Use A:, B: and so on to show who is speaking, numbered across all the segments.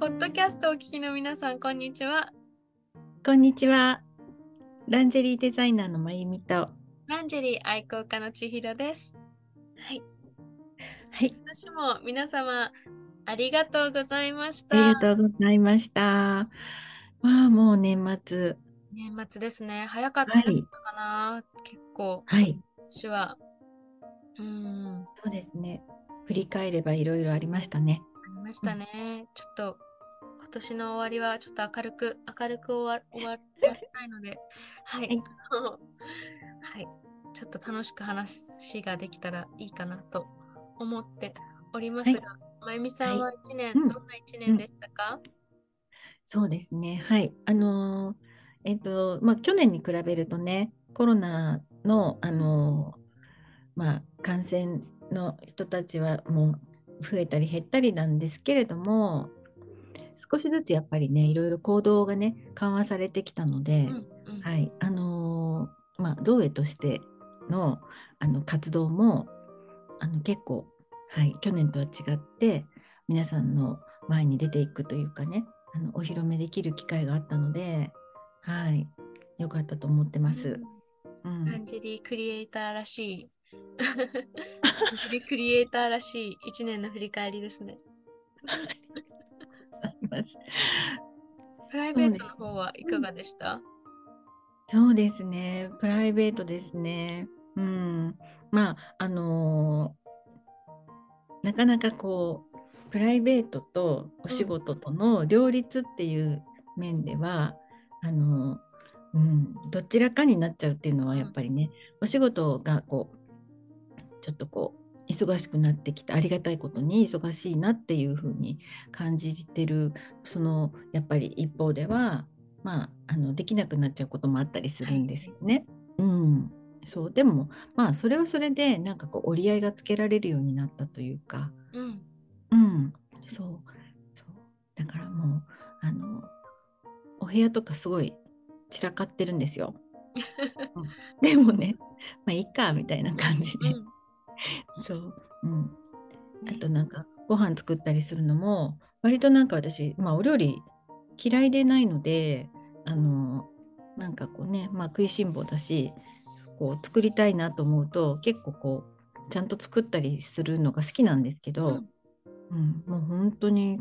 A: ポッドキャストをお聞きの皆さん、こんにちは。
B: こんにちは。ランジェリーデザイナーのまゆみと。
A: ランジェリー愛好家の千尋です。はい。
B: はい。
A: 私も皆様、ありがとうございまし
B: あり
A: た。
B: がとうございました。わあ、もう年末。
A: 年末ですね。早かった
B: はい。
A: かな、結構、
B: はい。
A: 私は。うーん、あ
B: そうですね。振り返ればいろいろありましたね。
A: りましたね。ちょっと、今年の終わりはちょっと明るく、明るく終わ終わらせたいので、はい。
B: はい。
A: ちょっと楽しく話ができたらいいかなと思っておりますが、まゆみさんは1年、
B: うん
A: どんな1年でしたか、
B: そうですね。はい。あのーえっと、まあ、去年に比べるとね、コロナの、あのーまあ、感染の人たちはもう増えたり減ったりなんですけれども、少しずつやっぱりね、いろいろ行動がね、緩和されてきたので、
A: うんうん
B: はい、あのーまあ、造営としてのあの活動もあの結構、はい、去年とは違って皆さんの前に出ていくというかねあのお披露目できる機会があったので、はい、よかったと思ってます。うん
A: ランジェリークリエイターらしい。クリエイターらしい1年の振り返りですね。
B: ます。
A: プライベートの方はいかがでした、
B: そうですね、プライベートですね。うん、まあ、あのーなかなかこう、プライベートとお仕事との両立っていう面では、あのーうん、どちらかになっちゃうっていうのはやっぱりね、お仕事がこう、ちょっとこう、忙しくなってきて、ありがたいことに忙しいなっていうふうに感じてる、その、やっぱり一方では、まあ、あのできなくなっちゃうこともあったりするんですよね。うん、そうでもまあそれはそれでなんかこう折り合いがつけられるようになったというか、
A: うん、
B: うん、そう。そう。だからもうあのお部屋とかすごい散らかってるんですよ。うん。でもねまあいいかみたいな感じで、そう、うん、あとなんかご飯作ったりするのも割となんか私、まあ、お料理嫌いでないのであのなんかこうね、まあ、食いしん坊だしこう作りたいなと思うと結構こうちゃんと作ったりするのが好きなんですけど、うん。もう本当に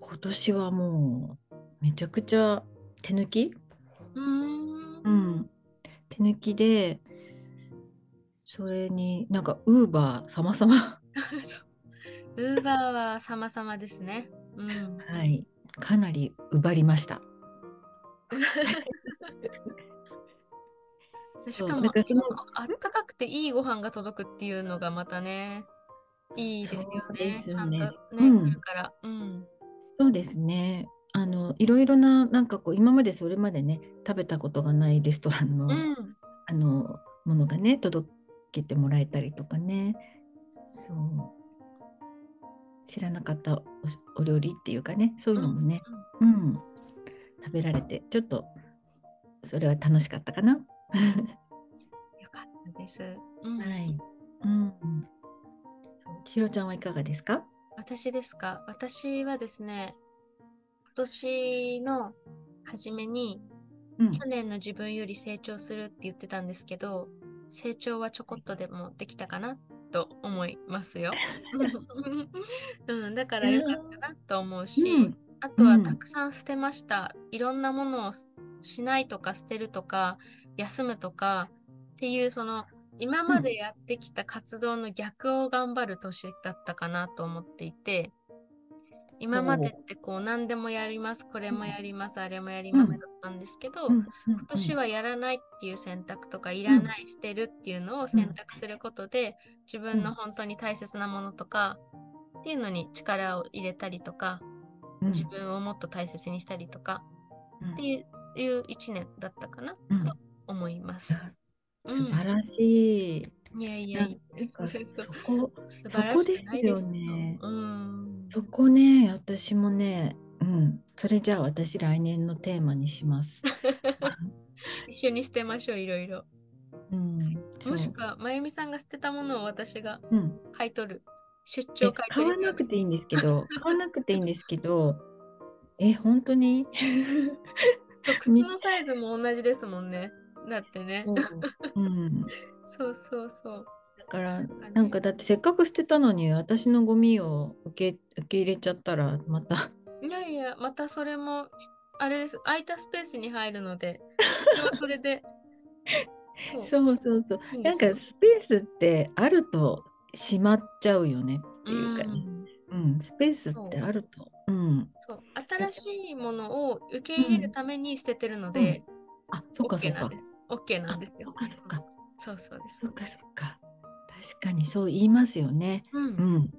B: 今年はもうめちゃくちゃ手抜き、
A: うん、う、
B: うんん、手抜きでそれになんかウーバー様々
A: ウーバーは様々ですね。うん、
B: はい、かなり奪りました。
A: しかも
B: だか
A: あったかくていいご飯が届くっていうのがまたね、いいですよ
B: そうで
A: ね。ちゃんとね、
B: うん
A: 来るから。うん。
B: そうですね。あのいろいろななんかこう今までそれまでね食べたことがないレストランの、
A: うん。
B: あのものがね届けてもらえたりとかねそう知らなかったおお料理っていうかねそういうのもね、うん食べられてちょっとそれは楽しかったかな。
A: よかったです。うん。
B: はい。うん。そう千尋ちゃんはいかがですか？
A: 私ですか？私はですね、今年の初めに、
B: うん
A: 去年の自分より成長するって言ってたんですけど、成長はちょこっとでもできたかなと思いますよ。うん、だからよかったなと思うし、
B: うん
A: あとは
B: うん
A: たくさん捨てました。いろんなものをししないとか捨てるとか休むとかっていうその今までやってきた活動の逆を頑張る年だったかなと思っていて今までってこう何でもやりますこれもやりますあれもやりますだったんですけど今年はやらないっていう選択とかいらない捨てるっていうのを選択することで自分の本当に大切なものとかっていうのに力を入れたりとか
B: うん。
A: 自分をもっと大切にしたりとか
B: うん。
A: っていう一年だったかな
B: うん。
A: と思います。
B: 素晴らしい。
A: いやいやいやそ
B: こ
A: 素晴らしくないです
B: よね。
A: うん。
B: そこね私もね、うん、それじゃあ私来年のテーマにします。
A: 一緒に捨てましょういろいろ。
B: うん、
A: もしくはまゆみさんが捨てたものを私が
B: うん、
A: 買い取る。出張買い
B: 買わなくていいんですけど、買わなくていいんですけど、え、本当に？
A: そう靴のサイズも同じですもんね。だってね。
B: うん、
A: そうそうそう。
B: だからなんかだってせっかく捨てたのに私のゴミを受け受け入れちゃったらまた。
A: いやいやまたそれもあれです。空いたスペースに入るので。それで。
B: そう。そうそうそう。なんかスペースってあるとしまっちゃうよねっていうかね、うん、うん、スペースってあると。う、ん、
A: そう。新しいものを受け入れるために捨ててるので、
B: うん、あそっかそっか。
A: OK なんです。よ。
B: そっかそっか。
A: そうそうです。
B: そっかそっか確かにそう言いますよねうん、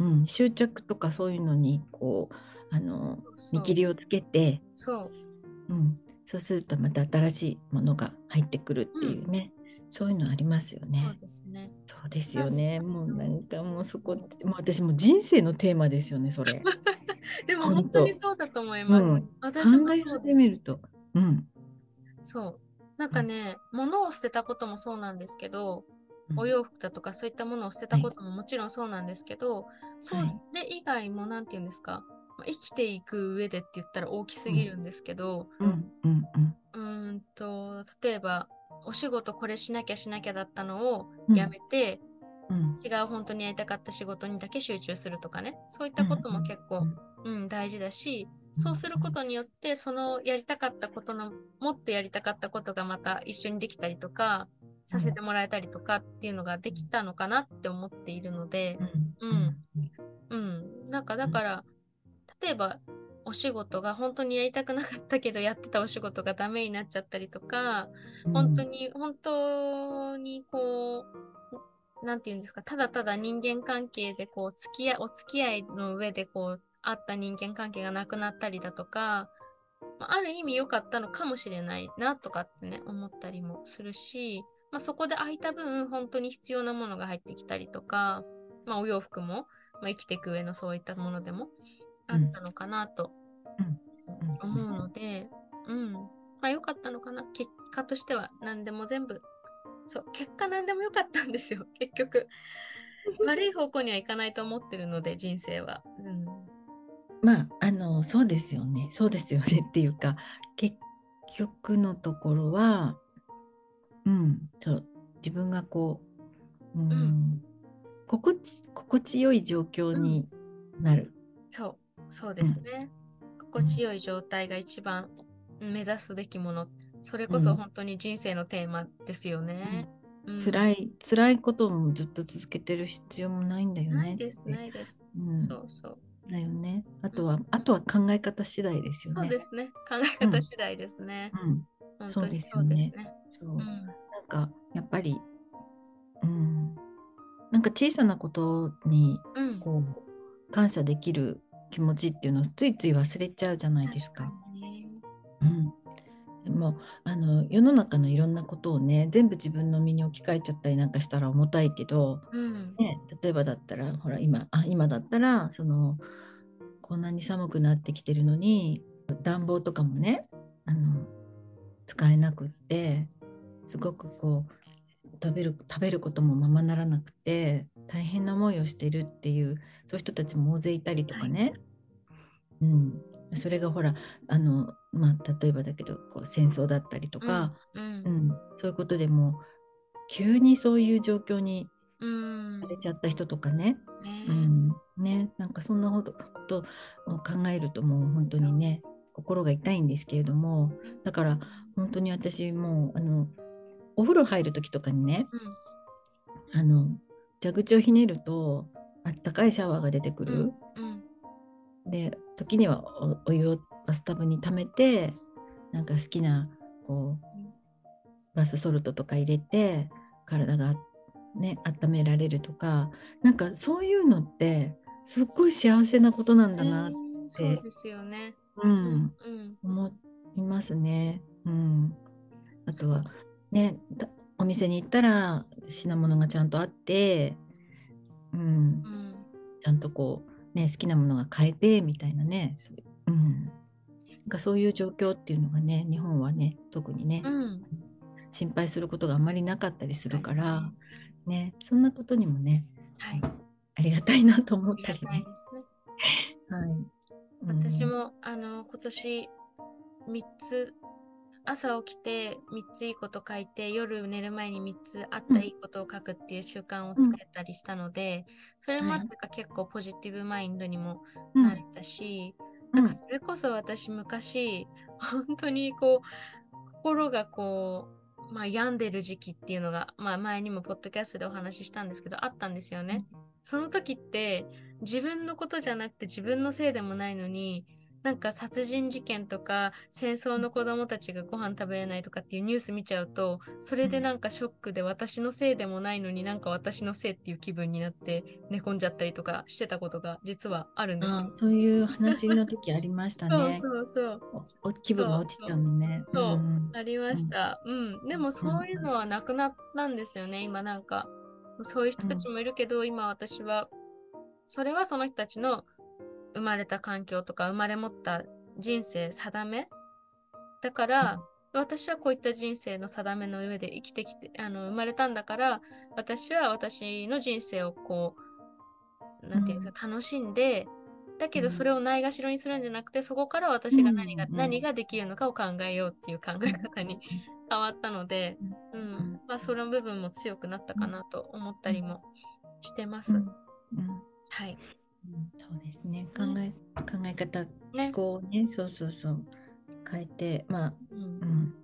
B: うん、執着とかそういうのにこうあの見切りをつけて
A: そう、
B: うん、そうするとまた新しいものが入ってくるっていうね、うん、そういうのありますよね。
A: そうですね。
B: そうですよね。もうなんかもうそこ、もう私も人生のテーマですよね、それ。
A: でも本当にそうだと思います。うん、
B: 私も考え始めると。うん。
A: そう。なんかね、うん、物を捨てたこともそうなんですけど、お洋服だとかそういったものを捨てたことももちろんそうなんですけど、はい、それ以外も何て言うんですか、生きていく上でって言ったら大きすぎるんですけど、
B: うんうん
A: うん、うんと例えばお仕事これしなきゃしなきゃだったのをやめて、うん、違う本当にやりたかった仕事にだけ集中するとかねそういったことも結構、うん、大事だしそうすることによってそのやりたかったことのもっとやりたかったことがまた一緒にできたりとかさせてもらえたりとかっていうのができたのかなって思っているので、うん、うん、なんかだから、例えばお仕事が本当にやりたくなかったけどやってたお仕事がダメになっちゃったりとか、うん、本当に本当にこう何て言うんですかただただ人間関係でこう付き合いお付き合いの上でこうあった人間関係がなくなったりだとかある意味良かったのかもしれないなとかってね思ったりもするし、まあ、そこで空いた分本当に必要なものが入ってきたりとか、まあ、お洋服も、まあ、生きていく上のそういったものでもあったのかなと思うので、うん。まあ良かったのかな。結果としては何でも全部。そう、結果何でも良かったんですよ、結局。悪い方向にはいかないと思ってるので、人生は。うん、
B: まあ、あの、そうですよね。そうですよねっていうか、結局のところは、うん、そう。自分がこう、うん、うん、心地心地よい状況になる。
A: うん、そう。そうですね、うん、心地よい状態が一番目指すべきもの。それこそ本当に人生のテーマですよね、
B: うん、辛い辛いこともずっと続けてる必要もないんだよね。
A: ないですないです、うん、そうそう。
B: だよね。あとは、あとは考え方次第ですよね。
A: そうですね。考え方次第ですね、うん、本当にそうですね
B: そう、なんかやっぱりうん。なんか小さなことにこう、感謝できる気持ちっていうのをついつい忘れちゃうじゃないですか。かうん、でもあの世の中のいろんなことをね全部自分の身に置き換えちゃったりなんかしたら重たいけど、うん、ね、例えばだったらほら今あ今だったらそのこんなに寒くなってきてるのに暖房とかもねあの使えなくってすごくこう食べる食べることもままならなくて大変な思いをしてるっていうそういう人たちも大勢いたりとかね、はい、うん、それがほらあの、まあ、例えばだけどこう戦争だったりとか、うん、うん、そういうことでも急にそういう状況にされちゃった人とかね,、うん。ね。なんかそんなことを考えるともう本当にね心が痛いんですけれども。だから本当に私もうあのお風呂入る時とかにね、うん、あの蛇口をひねるとあったかいシャワーが出てくる、うんうん、で時にはお湯をバスタブに溜めてなんか好きなこうバスソルトとか入れて体がね温められるとかなんかそういうのってすっごい幸せなことなんだなって、えー、
A: そうですよね、
B: うん、うん、思いますね。うん、あとはねお店に行ったら品物がちゃんとあって、うん、うん、ちゃんとこう、ね、好きなものが買えてみたいなねそう,、うん、なんかそういう状況っていうのがね日本はね特にね、うん、心配することがあんまりなかったりするから、ね、そんなことにもね、はい、ありがたいなと思ったりね。はい。うん。
A: 私も、あの、今年3つ、朝起きて3ついいこと書いて、夜寝る前に3つあったいいことを書くっていう習慣をつけたりしたので、それもあってか結構ポジティブマインドにも
B: うん。
A: なれたし、なんかそれこそ私昔、本当にこう、心がこう、まあ病んでる時期っていうのが、まあ前にもポッドキャストでお話ししたんですけど、あったんですよね。その時って自分のことじゃなくて自分のせいでもないのに、なんか殺人事件とか戦争の子供たちがご飯食べれないとかっていうニュース見ちゃうと、それでなんかショックで私のせいでもないのになんか私のせいっていう気分になって寝込んじゃったりとかしてたことが実はあるんですよ
B: あ。そういう話の時ありました
A: そう
B: ね。
A: そうそう。
B: おお気分が落ちちゃうのね。
A: そう、
B: ん
A: ありました。うん。でもそういうのはなくなったんですよね、今なんか。そういう人たちもいるけど、今私は、それはその人たちの生まれた環境とか生まれ持った人生定め？だから、私はこういった人生の定めの上で生きてきて、あの、生まれたんだから、私は私の人生をこう、なんていうか、楽しんで、だけ
B: うん。
A: どそれをないがしろにするんじゃなくて、そこから私が何が、
B: うん。うん
A: 何ができるのかを考えようっていう考え方に変わったので、う
B: うん。
A: ん、まあその部分も強くなったかなと思ったりもしてます。
B: うん。うん。
A: はい。
B: うんそうですね。考え考え方、
A: ね。
B: 思考をね、そうそうそう。変えて、まあ、
A: うん。
B: うん、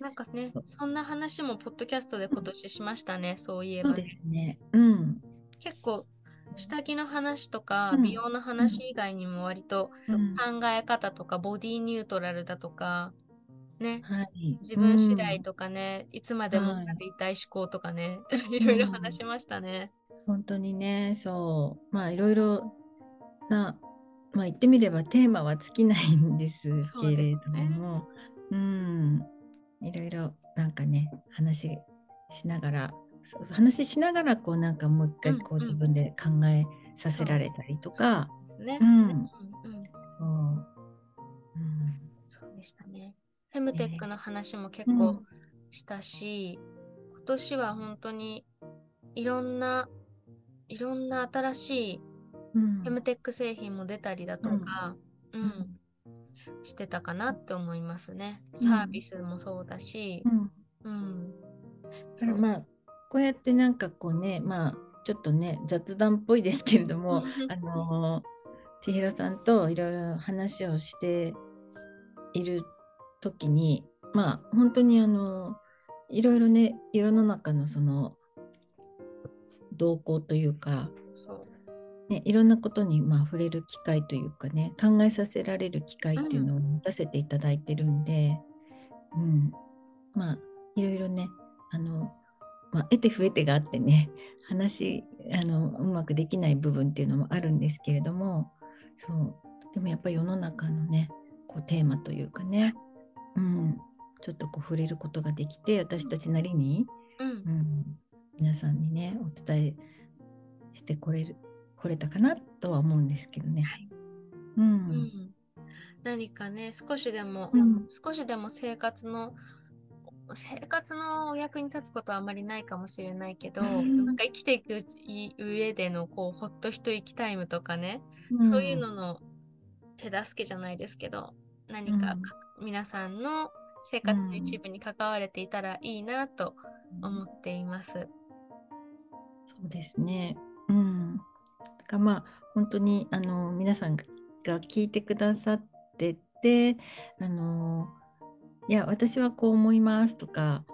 A: なんかねそんな話もポッドキャストで今年しましたね、そういえば。ね、
B: そうですね。うん。
A: 結構、下着の話とか
B: うん。
A: 美容の話以外にも割と
B: うん。
A: 考え方とかボディニュートラルだとか、ね、
B: はい。
A: 自分次第
B: うん。
A: とかね、いつまでも
B: はい。
A: 女でいたい思考とかね、いろいろ話しましたね。
B: 本当にね、そう、まあいろいろな、まあ言ってみればテーマは尽きないんですけれども、うん、いろいろなんかね、話しながら、そうそう話しながらこうなんかもう一回こ
A: うんうん。
B: う自分で考えさせられたりとか、
A: そうですね。
B: うん、
A: うんうん
B: そう、うん、
A: そうでしたね。フェムテックの話も結
B: うん。
A: 構したし、今年は本当にいろんな、いろんな新しい
B: うん。
A: フェムテック製品も出たりだとか、うん、
B: うん。
A: してたかなって思いますね。
B: ん。
A: サービスもそうだし。
B: う、ん。
A: うん。
B: だからまあこうやってなんかこうねまあちょっとね雑談っぽいですけれども あの千尋さんといろいろ話をしている時にまあ本当にあのいろいろね世の中のその動向というか。ね、いろんなことにまあ触れる機会というかね考えさせられる機会っていうのを持たせていただいてるんで、うん。まあいろいろねあの、まあ、得て増えてがあってね話あのうまくできない部分っていうのもあるんですけれどもそう。でもやっぱり世の中のねこうテーマというかね、うん、ちょっとこう触れることができて私たちなりに、
A: うん。
B: う。ん、皆さんにねお伝えしてこれるこれたかなとは思うんですけどね。
A: はい。
B: うん。
A: うん。何かね、少しでも、
B: うん。
A: 少しでも生活の、生活のお役に立つことはあまりないかもしれないけど、
B: うん。
A: なんか生きていく上でのこうほっと一息タイムとかね、
B: ん。
A: そういうのの手助けじゃないですけど、何か皆さんの生活の一部に関われていたらいいなと思っています。
B: そうですね。うん。だからまあ本当にあの皆さんが聞いてくださってて、あのいや私はこう思いますとか、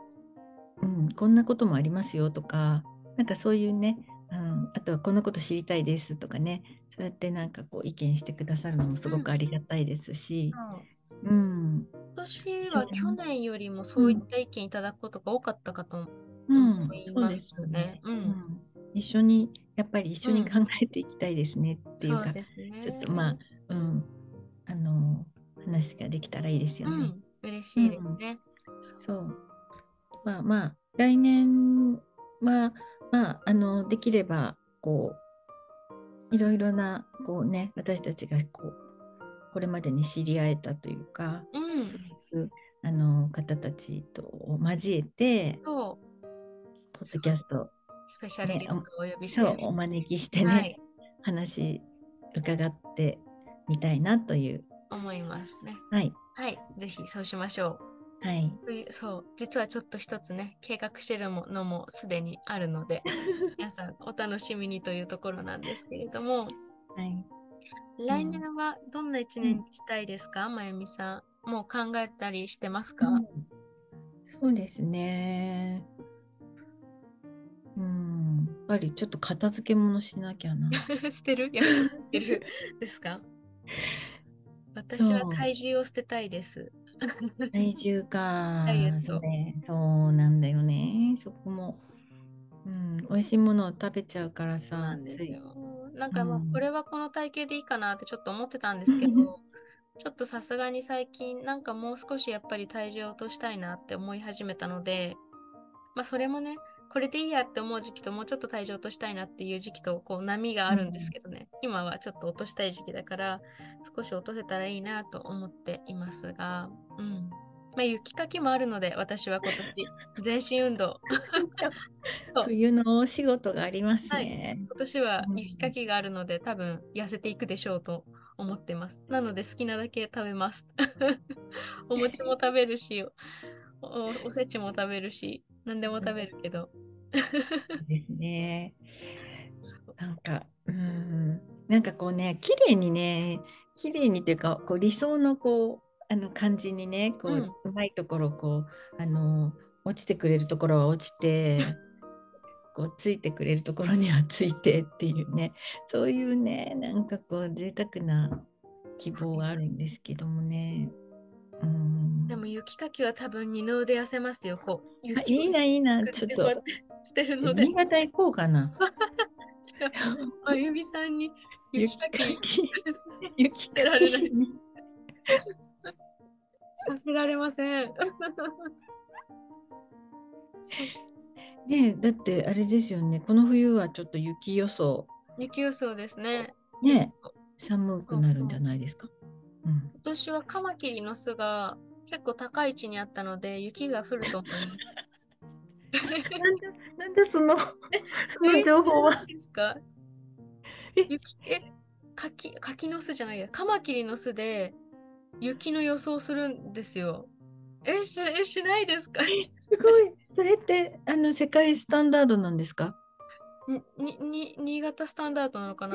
B: うんこんなこともありますよとか、なんかそういうね、うん、あとはこんなこと知りたいですとかね、そうやってなんかこう意見してくださるのもすごくありがたいですし、
A: そう。
B: うん、
A: 今年は去年よりもそういった意見いただくことが多かったかと
B: うん。
A: 思いますね。う
B: うん。ん一緒にやっぱり一緒に
A: うん
B: 考えていきたいですねっていうか、
A: そうですね。
B: ちょっとまあ、うん、あの話ができたらいいですよね。
A: うん、嬉しいですね。そう。
B: まあまあ来年はまああのできればこういろいろなこうね私たちがこうこれまでに知り合えたというか、
A: うん、
B: そういうあの方たちと交えて
A: そ
B: ポッドキャスト
A: スペシャルゲストをお呼びして、
B: そうお招きしてね、
A: はい、
B: 話伺ってみたいなという。
A: 思いますね。
B: はい。
A: はい、ぜひそうしましょう。
B: はい。
A: そう、実はちょっと一つね、計画してるものもすでにあるので、皆さんお楽しみにというところなんですけれども、
B: はい。
A: 来年はどんな一年にしたいですか、まゆみさん。もう考えたりしてますか、
B: うんそうですね。ぱりちょっと片付け物しなきゃな。
A: 捨てる？や捨てる？ですか？私は体重を捨てたいです。
B: 体重か。そうねそうなんだよね。そこも。うん。美味しいものを食べちゃうから
A: そう
B: さ。
A: なんですよ。なんかまあ
B: うん
A: これはこの体型でいいかなってちょっと思ってたんですけど、ちょっとさすがに最近なんかもう少しやっぱり体重を落としたいなって思い始めたので、まあそれもね、これでいいやって思う時期ともうちょっと体重落としたいなっていう時期とこう波があるんですけどね、今はちょっと落としたい時期だから少し落とせたらいいなと思っていますが、うん。まあ雪かきもあるので私は今年 全身運動
B: 冬のお仕事があります
A: はい
B: ね。
A: 今年は
B: うん
A: 雪かきがあるので、多分痩せていくでしょうと思ってます。なので好きなだけ食べます。お餅も食べるしお、おおせちも食べるし、何でも食べるけど。
B: ですね。なんか、うん、なんかこうね、綺麗にね、綺麗にっていうか、こう理想のこう、あの感じにね、こう、
A: うん
B: うまいところ、こう、あの、落ちてくれるところは落ちて、こう、ついてくれるところにはついてっていうね、そういうね、なんかこう、贅沢な希望があるんですけどもね。うん、
A: でも雪かきは多分二の腕痩せますよ。こう。
B: いいな、いいな、
A: 作
B: ちょっと。
A: してるので。
B: 新、潟行こうかな。
A: まゆみさんに雪かき
B: 雪
A: せられない。
B: に。
A: させられません。
B: ねえだってあれですよね。この冬はちょっと雪予想。
A: 雪予想ですね。
B: ね寒くなるんじゃないですか？うん
A: 今年はカマキリの巣が結構高い位置にあったので雪が降ると思います。
B: なんで その その情報は？
A: えですか？
B: え？
A: 雪え柿柿の巣じゃないや。カマキリの巣で雪の予想するんですよ。えしえしないですか？
B: すごい。それってあの世界スタンダードなんですか？
A: ににに新潟スタンダードなのかな？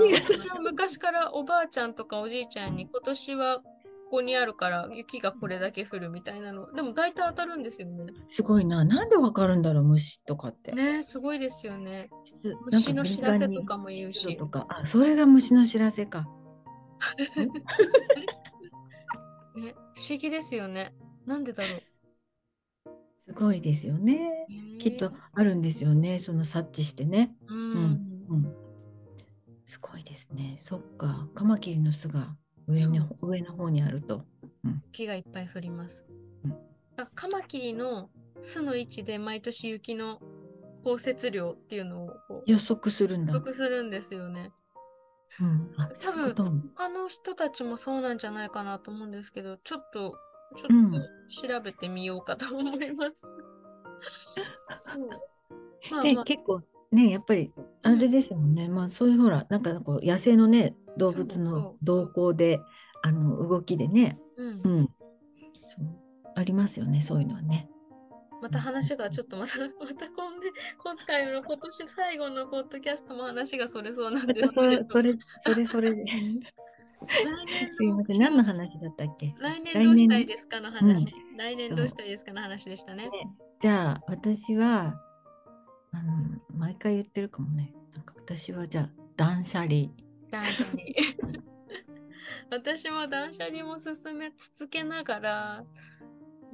A: 昔からおばあちゃんとかおじいちゃんに今年はここにあるから雪がこれだけ降るみたいなの。でも大体当たるんですよね。
B: すごいな。なんでわかるんだろう虫とかって。
A: ねすごいですよね。虫の知らせとかも言うし。
B: とか。あそれが虫の知らせか。
A: ね不思議ですよね。なんでだろう。
B: すごいですよね。きっとあるんですよね。その察知してね。
A: う
B: うんん、うん、すごいですね。そっか。カマキリの巣が上に
A: そう。
B: 上の方にあると。
A: 雪がいっぱい降ります。
B: うん。
A: カマキリの巣の位置で毎年雪の降雪量っていうのを
B: 予測するんだ。
A: 予測するんですよね。
B: うん、あ
A: 多分他の人たちもそうなんじゃないかなと思うんですけど、ちょっとちょ
B: うん。
A: っと調べてみようかと思います。そう。まあ
B: ね
A: まあ、
B: 結構ねやっぱりあれですもんね、まあそういうほらなんかこう野生のね動物の動向であの動きでね、
A: うん。
B: う、ん、そうありますよねそういうのはね。
A: また話がちょっとまた、またこんで、今回の今年最後のポッドキャストも話がそれそうなんですけれど
B: それそれそれそれで。
A: 来年
B: すいません。何の話だったっけ？
A: 来年どうしたいですかの話。
B: う
A: 来年どうしたいですかの話でしたね。
B: じゃあ私はあの毎回言ってるかもねなんか私はじゃあ断捨離
A: 断捨離。私も断捨離も進め続けながら、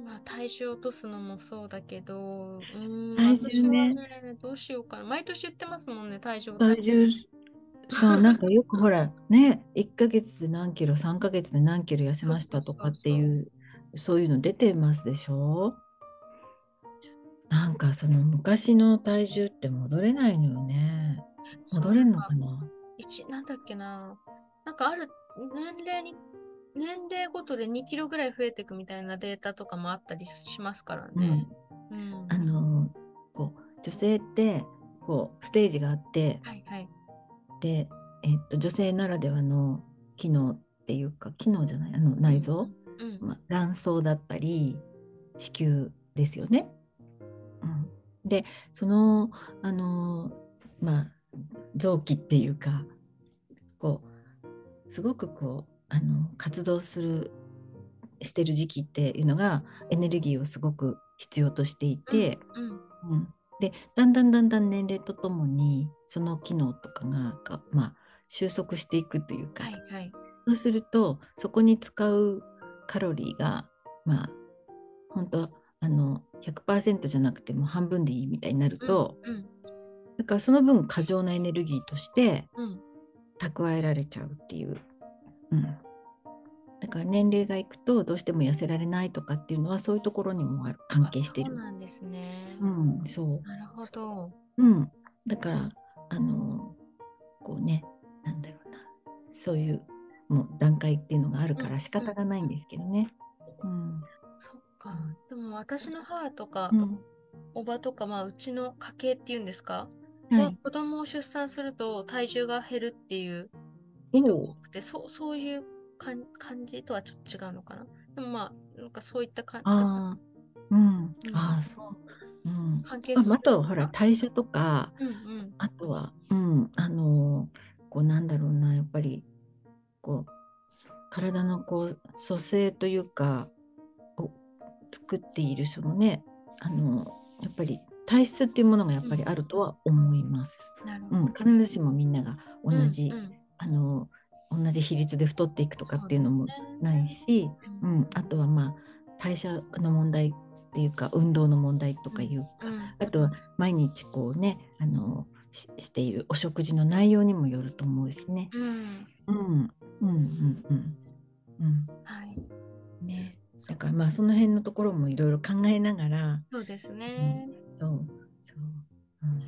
A: まあ体重落とすのもそうだけど、うーん、
B: 体重ね
A: 私はね、どうしようかな。毎年言ってますもんね、体重落とす。
B: 体重そう なんかよくほらね1ヶ月で何キロ3ヶ月で何キロ痩せましたとかっていうそういうの出てますでしょ？なんかその昔の体重って戻れないのよね戻れるのかな？
A: 一なんだっけな。なんかある年齢に、年齢ごとで2キロぐらい増えていくみたいなデータとかもあったりしますからね。うん。
B: あのこう女性ってこうステージがあって、
A: はいはい。
B: で、えっと、女性ならではの機能っていうか機能じゃない？あの内臓、
A: うん。
B: まあ、卵巣だったり子宮ですよね。うん、でそのあのまあ臓器っていうかこうすごくこうあの活動するしてる時期っていうのがエネルギーをすごく必要としていて、
A: うん。
B: うんでだんだんだんだん年齢とともにその機能とかががまあ、収束していくというか、
A: はいはい。
B: そうするとそこに使うカロリーがまあ本当あの100%じゃなくても半分でいいみたいになると、
A: うん。
B: だからその分過剰なエネルギーとして
A: うん。
B: 蓄えられちゃうっていう、うん、だから年齢がいくとどうしても痩せられないとかっていうのはそういうところにも関係してる。
A: あそうなんですね。
B: うん、そう
A: なるほど。
B: うん、だからあのこうねなんだろうなそういうもう段階っていうのがあるか
A: うん
B: ら仕方がないんですけどね。うん
A: そっか。でも私の母とか、
B: うん。
A: おばとか、まあ、うちの家系っていうんですか、
B: は、
A: はい子供を出産すると体重が減るっていう人多くて、そうそういうかん感じとはちょっと違うのかな。でもまあ、なんかそういった感
B: ああうん、
A: うん。
B: ああそう、うん、
A: 関係
B: ああとほら代謝とか
A: うんうん。
B: あとは、うん、あのこうなんだろうなやっぱりこう体のこう組成というかを作っているそのねあのやっぱり体質っていうものがやっぱりあるとは思います。
A: なるほど。
B: うん、必ずしもみんなが同じ、
A: うんうん
B: あの同じ比率で太っていくとかっていうのもないし、
A: う
B: うんん、あとはまあ代謝の問題っていうか運動の問題とかいうか、
A: うん
B: あとは毎日こうねあのししているお食事の内容にもよると思うしね。
A: うん。
B: うんうんうんうんうん
A: はい。
B: ね。だからまあその辺のところもいろいろ考えながら、
A: そうですね。
B: そうそう、うん、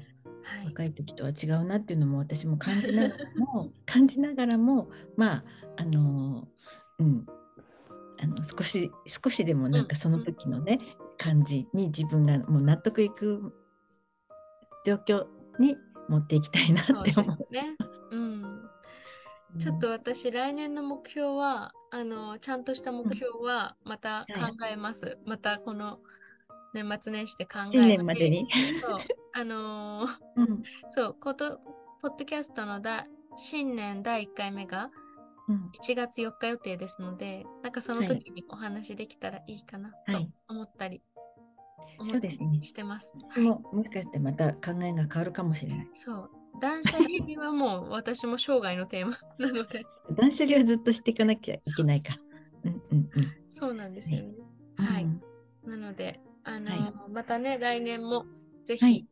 A: はい。
B: 若い時とは違うなっていうのも私も感じながらも 感じながらもまああのうんあの少し少しでもなんかその時のね、感じに自分がもう納得いく状況に持っていきたいなって思う。
A: すね。うん。ちょっと私、来年の目標は、あの、ちゃんとした目標は、また考えます。またこの年末年始で考えて。
B: 新年までに。
A: そう。あのー
B: うん
A: そう、こと、ポッドキャストのだ新年第1回目が
B: うん
A: 1月4日予定ですので、なんかその時にお話できたらいいかなと
B: はい
A: 思ったり、思った
B: そうですね
A: りしてます。
B: 私ももしかしてまた考えが変わるかもしれない。
A: そう。断捨離はもう私も生涯のテーマ なので。
B: 断捨離はずっとしていかなきゃいけないか。
A: そうなんですよね。はい。
B: うん
A: なので、あの
B: は
A: またね、来年もぜひ
B: はい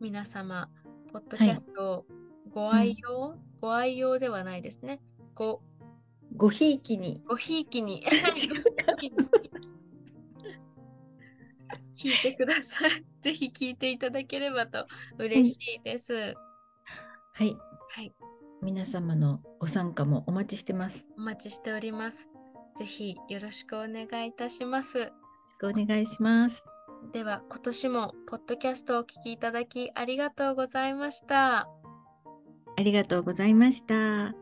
A: 皆様、ポッドキャストをご愛用、ご愛用ではないですね。ご、
B: ごひいきに。
A: ごひいきに。聞いてください。ぜひ聞いていただければと嬉しいです。
B: はい。
A: はい。
B: 皆様のご参加もお待ちしてます。よ
A: お待ちしております。ぜひよろしくお願いいたします。
B: ろしくお願いします。
A: では、今年もポッドキャストをお聞きいただきありがとうございました。
B: ありがとうございました。